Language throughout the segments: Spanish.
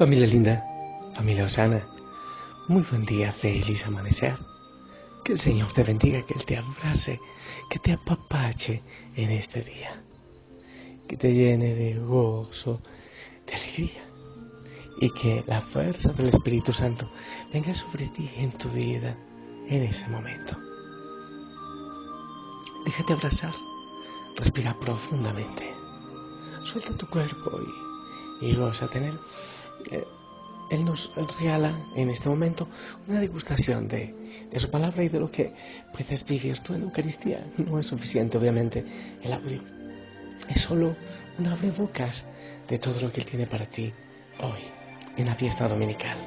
Familia linda, familia Osana, muy buen día, feliz amanecer. Que el Señor te bendiga, que Él te abrace, que te apapache en este día, que te llene de gozo, de alegría. Y que la fuerza del Espíritu Santo venga sobre ti en tu vida en ese momento. Déjate abrazar, respira profundamente, suelta tu cuerpo y, y goza tener él nos regala en este momento una degustación de, de, su palabra y de lo que puedes vivir tú en Eucaristía. No es suficiente, obviamente, el audio. Es solo un abrebocas de todo lo que Él tiene para ti hoy, en la fiesta dominical.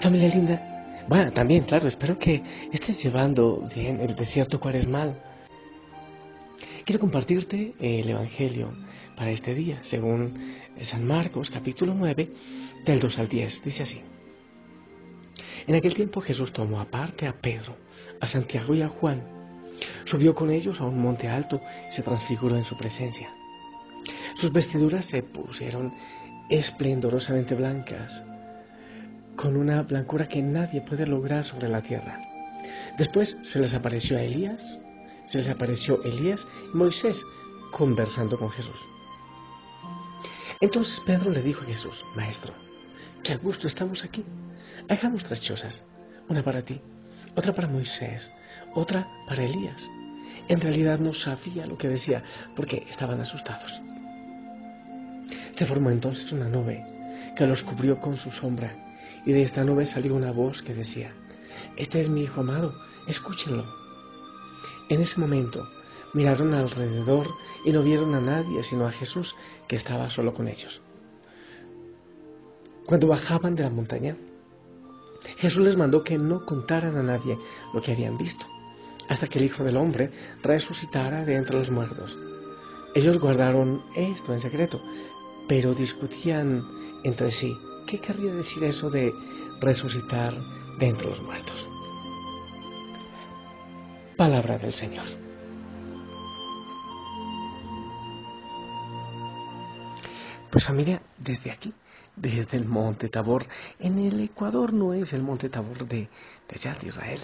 Familia linda, bueno, también, claro, espero que estés llevando bien el desierto cuaresmal. Quiero compartirte el Evangelio para este día, según San Marcos capítulo 9, del 2 al 10. Dice así. En aquel tiempo Jesús tomó aparte a Pedro, a Santiago y a Juan, subió con ellos a un monte alto y se transfiguró en su presencia. Sus vestiduras se pusieron esplendorosamente blancas, con una blancura que nadie puede lograr sobre la tierra. Después se les apareció a Elías, se les apareció Elías y Moisés conversando con Jesús. Entonces Pedro le dijo a Jesús, Maestro, qué a gusto estamos aquí. Hagamos tres chozas, una para ti, otra para Moisés, otra para Elías. En realidad no sabía lo que decía porque estaban asustados. Se formó entonces una nube que los cubrió con su sombra y de esta nube salió una voz que decía, Este es mi Hijo amado, escúchenlo. En ese momento Miraron alrededor y no vieron a nadie sino a Jesús que estaba solo con ellos. Cuando bajaban de la montaña, Jesús les mandó que no contaran a nadie lo que habían visto, hasta que el Hijo del Hombre resucitara de entre los muertos. Ellos guardaron esto en secreto, pero discutían entre sí qué querría decir eso de resucitar de entre los muertos. Palabra del Señor. Pues familia, desde aquí, desde el Monte Tabor, en el Ecuador no es el Monte Tabor de, allá de Israel.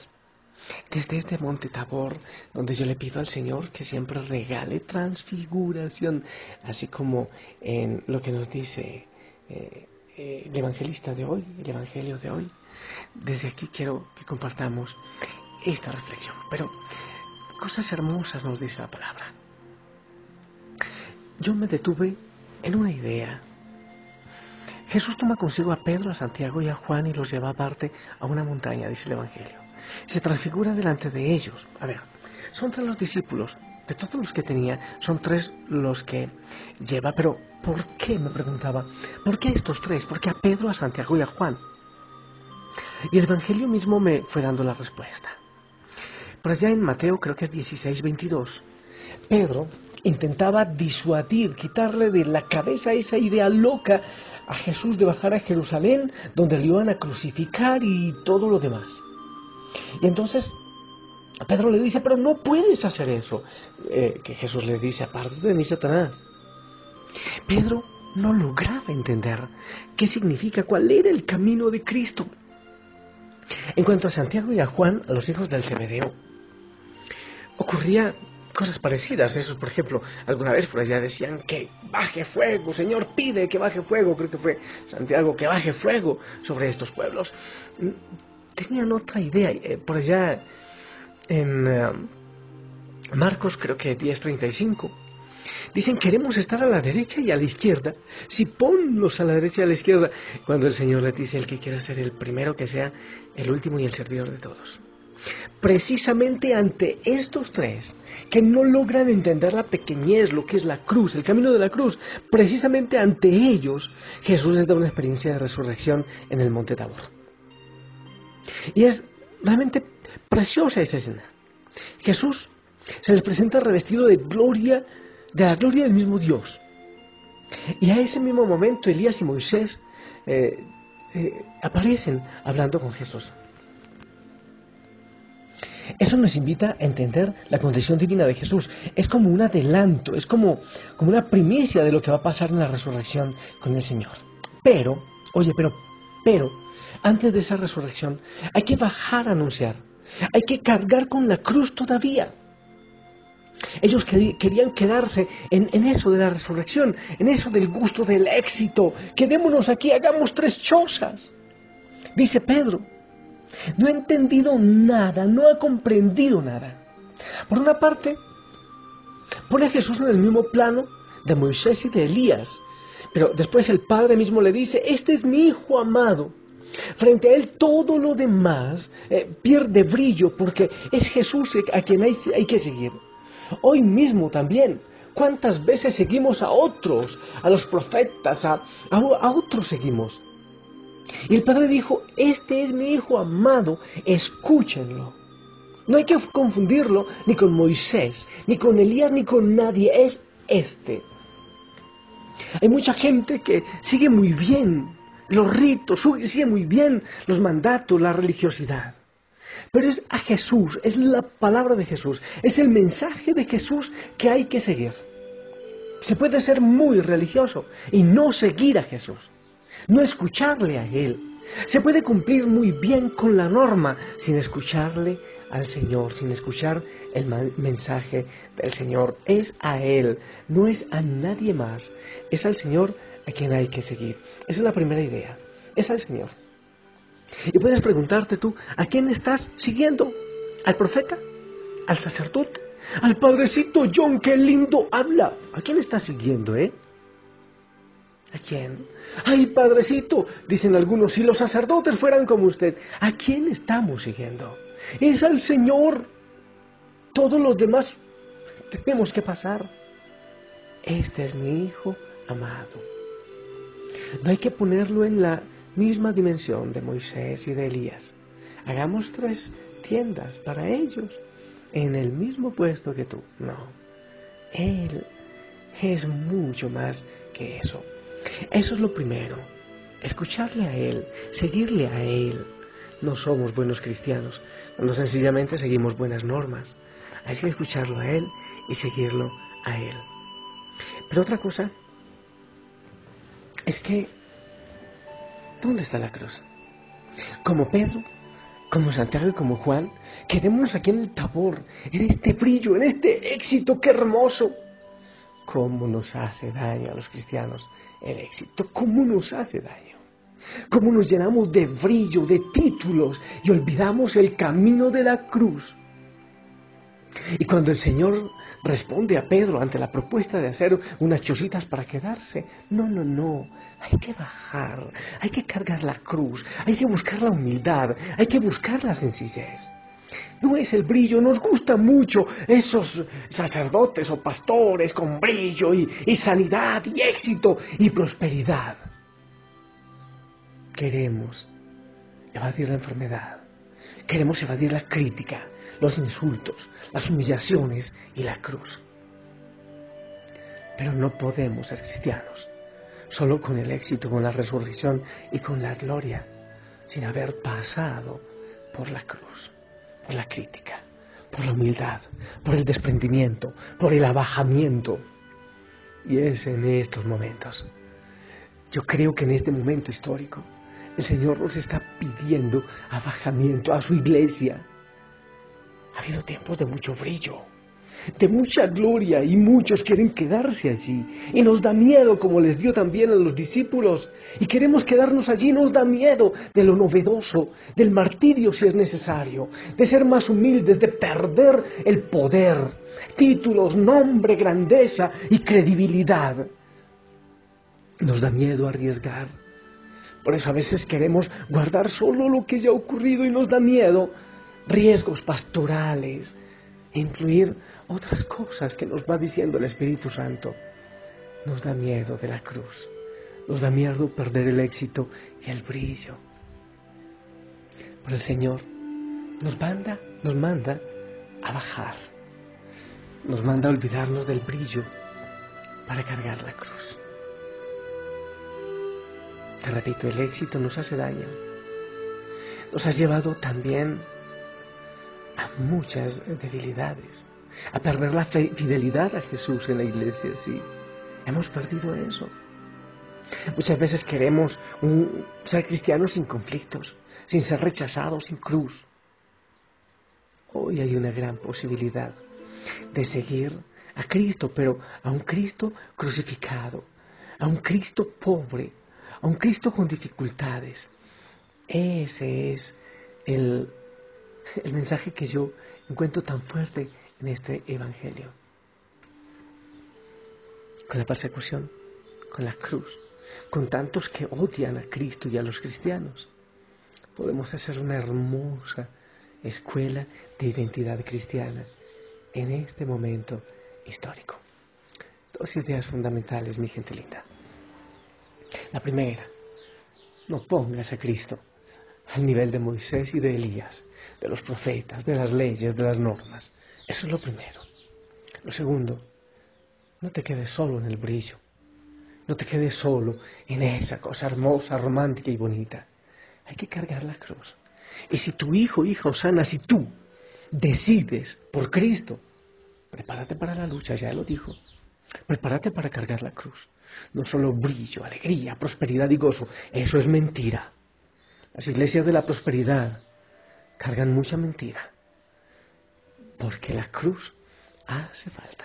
Desde este Monte Tabor, donde yo le pido al Señor que siempre regale transfiguración, así como en lo que nos dice eh, eh, el evangelista de hoy, el Evangelio de hoy. Desde aquí quiero que compartamos esta reflexión. Pero cosas hermosas nos dice la palabra. Yo me detuve en una idea. Jesús toma consigo a Pedro, a Santiago y a Juan y los lleva aparte a una montaña, dice el Evangelio. Se transfigura delante de ellos. A ver, son tres los discípulos. De todos los que tenía, son tres los que lleva. Pero, ¿por qué? Me preguntaba. ¿Por qué a estos tres? ¿Por qué a Pedro, a Santiago y a Juan? Y el Evangelio mismo me fue dando la respuesta. Por allá en Mateo, creo que es 16, 22, Pedro intentaba disuadir, quitarle de la cabeza esa idea loca a Jesús de bajar a Jerusalén, donde le iban a crucificar y todo lo demás. Y entonces Pedro le dice, pero no puedes hacer eso. Eh, que Jesús le dice, aparte de mí, Satanás. Pedro no lograba entender qué significa, cuál era el camino de Cristo. En cuanto a Santiago y a Juan, a los hijos del Zebedeo, ocurría cosas parecidas. Esos, por ejemplo, alguna vez por allá decían que baje fuego, Señor, pide que baje fuego. Creo que fue Santiago, que baje fuego sobre estos pueblos. Mm, tenían otra idea. Eh, por allá en eh, Marcos, creo que 10.35. Dicen, queremos estar a la derecha y a la izquierda. Si ponnos a la derecha y a la izquierda, cuando el Señor le dice, el que quiera ser el primero, que sea el último y el servidor de todos precisamente ante estos tres que no logran entender la pequeñez, lo que es la cruz, el camino de la cruz, precisamente ante ellos Jesús les da una experiencia de resurrección en el monte Tabor. Y es realmente preciosa esa escena. Jesús se les presenta revestido de gloria, de la gloria del mismo Dios. Y a ese mismo momento Elías y Moisés eh, eh, aparecen hablando con Jesús. Eso nos invita a entender la condición divina de Jesús. Es como un adelanto, es como, como una primicia de lo que va a pasar en la resurrección con el Señor. Pero, oye, pero, pero, antes de esa resurrección hay que bajar a anunciar, hay que cargar con la cruz todavía. Ellos querían quedarse en, en, eso de la resurrección, en eso del gusto del éxito. Quedémonos aquí, hagamos tres chozas. Dice Pedro, no ha entendido nada, no ha comprendido nada. Por una parte, pone a Jesús en el mismo plano de Moisés y de Elías, pero después el Padre mismo le dice, este es mi Hijo amado. Frente a él todo lo demás eh, pierde brillo porque es Jesús a quien hay, que seguir. Hoy mismo también, ¿cuántas veces seguimos a otros, a los profetas, a otros seguimos? Y el padre dijo, este es mi hijo amado, escúchenlo. No hay que confundirlo ni con Moisés, ni con Elías, ni con nadie, es este. Hay mucha gente que sigue muy bien los ritos, sigue muy bien los mandatos, la religiosidad. Pero es a Jesús, es la palabra de Jesús, es el mensaje de Jesús que hay que seguir. Se puede ser muy religioso y no seguir a Jesús no escucharle a Él. Se puede cumplir muy bien con la norma sin escucharle al Señor, sin escuchar el mensaje del Señor. Es a Él, no es a nadie más. Es al Señor a quien hay que seguir. Esa es la primera idea. Es al Señor. Y puedes preguntarte tú, ¿a quién estás siguiendo? ¿Al profeta? ¿Al sacerdote? ¿Al padrecito John? ¡Qué lindo habla! ¿A quién estás siguiendo, eh? ¿A quién? Ay, padrecito, dicen algunos, si los sacerdotes fueran como usted, ¿a quién estamos siguiendo? Es al Señor. Todos los demás tenemos que pasar. Este es mi Hijo amado. No hay que ponerlo en la misma dimensión de Moisés y de Elías. Hagamos tres tiendas para ellos en el mismo puesto que tú. No. Él es mucho más que eso. Eso es lo primero. Escucharle a Él, seguirle a Él. No somos buenos cristianos cuando sencillamente seguimos buenas normas. Hay que escucharlo a Él y seguirlo a Él. Pero otra cosa es que, ¿dónde está la cruz? Como Pedro, como Santiago y como Juan, quedémonos aquí en el tabor, en este brillo, en este éxito, qué hermoso cómo nos hace daño a los cristianos el éxito, cómo nos hace daño, cómo nos llenamos de brillo, de títulos y olvidamos el camino de la cruz. Y cuando el Señor responde a Pedro ante la propuesta de hacer unas chocitas para quedarse, no, no, no, hay que bajar, hay que cargar la cruz, hay que buscar la humildad, hay que buscar la sencillez no es el brillo. Nos gusta mucho esos sacerdotes o pastores con brillo y, sanidad y éxito y prosperidad. Queremos evadir la enfermedad. Queremos evadir la crítica, los insultos, las humillaciones y la cruz. Pero no podemos ser cristianos solo con el éxito, con la resurrección y con la gloria, sin haber pasado por la cruz por la crítica, por la humildad, por el desprendimiento, por el abajamiento. Y es en estos momentos. Yo creo que en este momento histórico el Señor nos está pidiendo abajamiento a su iglesia. Ha habido tiempos de mucho brillo, de mucha gloria y muchos quieren quedarse allí. Y nos da miedo como les dio también a los discípulos. Y queremos quedarnos allí, nos da miedo de lo novedoso, del martirio si es necesario, de ser más humildes, de perder el poder, títulos, nombre, grandeza y credibilidad. Nos da miedo arriesgar. Por eso a veces queremos guardar solo lo que ya ha ocurrido y nos da miedo riesgos pastorales, incluir otras cosas que nos va diciendo el Espíritu Santo. Nos da miedo de la cruz, nos da miedo perder el éxito y el brillo. Pero el Señor nos manda, nos manda a bajar, nos manda a olvidarnos del brillo para cargar la cruz. Repito, el éxito nos hace daño. Nos ha llevado también a muchas debilidades, a perder la fidelidad a Jesús en la iglesia, sí. Hemos perdido eso. Muchas veces queremos ser cristianos sin conflictos, sin ser rechazados, sin cruz. Hoy hay una gran posibilidad de seguir a Cristo, pero a un Cristo crucificado, a un Cristo pobre, a un Cristo con dificultades. Ese es el, el mensaje que yo encuentro tan fuerte en este Evangelio. Con la persecución, con la cruz, con tantos que odian a Cristo y a los cristianos, podemos hacer una hermosa escuela de identidad cristiana en este momento histórico. Dos ideas fundamentales, mi gente linda. La primera, no pongas a Cristo al nivel de Moisés y de Elías, de los profetas, de las leyes, de las normas. Eso es lo primero. Lo segundo, no te quedes solo en el brillo. No te quedes solo en esa cosa hermosa, romántica y bonita. Hay que cargar la cruz. Y si tu hijo, hija Osana, si tú decides por Cristo, prepárate para la lucha, ya lo dijo. Prepárate para cargar la cruz. No solo brillo, alegría, prosperidad y gozo. Eso es mentira. Las iglesias de la prosperidad cargan mucha mentira. Porque la cruz hace falta.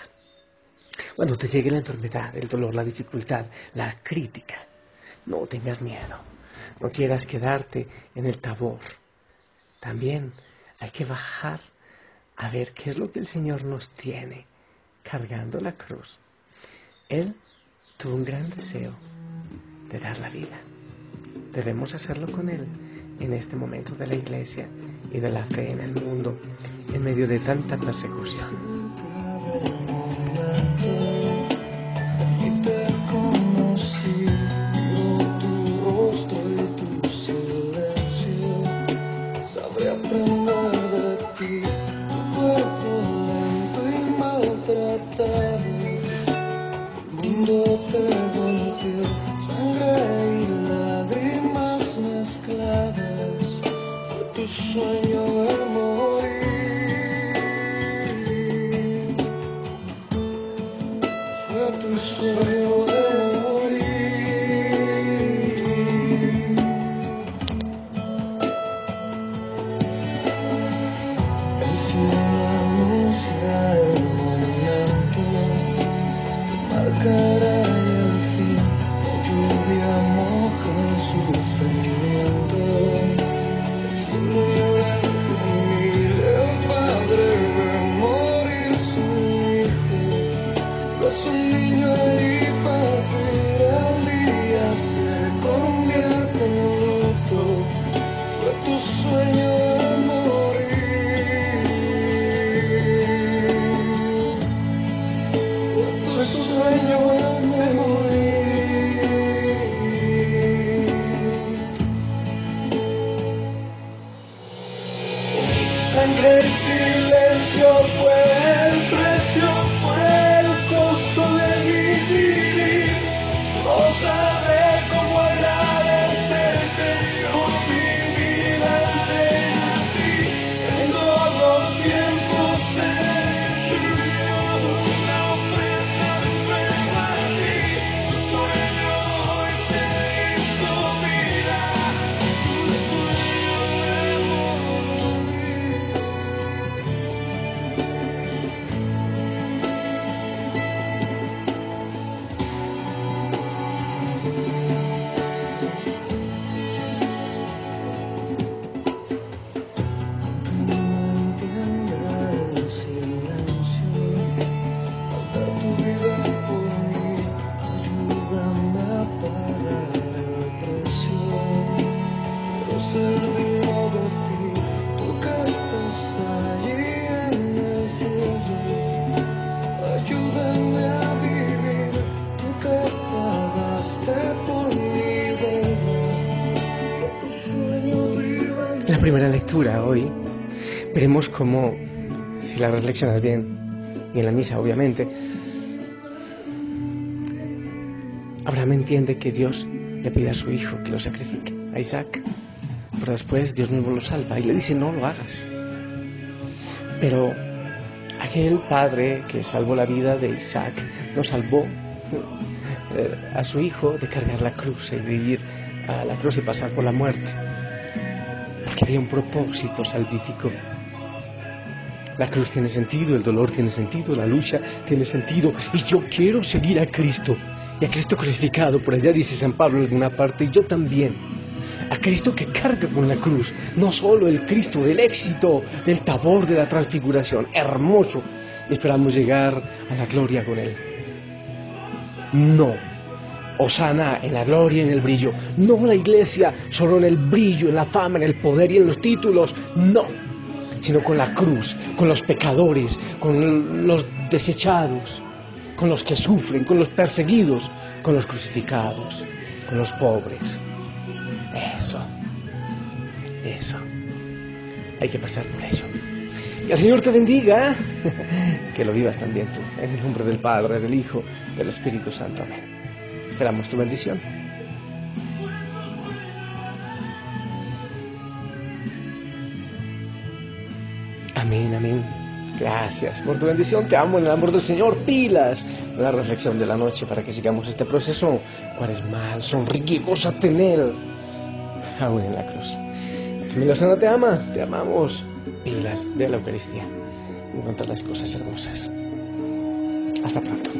Cuando te llegue la enfermedad, el dolor, la dificultad, la crítica, no tengas miedo. No quieras quedarte en el tabor. También hay que bajar a ver qué es lo que el Señor nos tiene cargando la cruz. Él tuvo un gran deseo de dar la vida. Debemos hacerlo con Él en este momento de la iglesia y de la fe en el mundo en medio de tanta persecución. 所有 primera lectura hoy veremos cómo, si la reflexionas bien, y en la misa obviamente, Abraham entiende que Dios le pide a su hijo que lo sacrifique, a Isaac, pero después Dios mismo lo salva y le dice no lo hagas. Pero aquel padre que salvó la vida de Isaac no salvó eh, a su hijo de cargar la cruz y de ir a la cruz y pasar por la muerte. Porque había un propósito salvífico. La cruz tiene sentido, el dolor tiene sentido, la lucha tiene sentido. Y yo quiero seguir a Cristo. Y a Cristo crucificado, por allá dice San Pablo en alguna parte, y yo también. A Cristo que carga con la cruz, no solo el Cristo del éxito, del tabor de la transfiguración, hermoso. Esperamos llegar a la gloria con Él. No. Osana en la gloria y en el brillo. No la iglesia solo en el brillo, en la fama, en el poder y en los títulos. No. Sino con la cruz, con los pecadores, con los desechados, con los que sufren, con los perseguidos, con los crucificados, con los pobres. Eso. Eso. Hay que pasar por eso. Que el Señor te bendiga, que lo vivas también tú, en el nombre del Padre, del Hijo, del Espíritu Santo. Amén. Esperamos tu bendición. Amén, amén. Gracias por tu bendición. Te amo en el amor del Señor. Pilas. La reflexión de la noche para que sigamos este proceso. ¿Cuál es mal? Sonríe, a tener. Aún en la cruz. Familia Sana te ama. Te amamos pilas de la Eucaristía. Encontrar las cosas hermosas. Hasta pronto.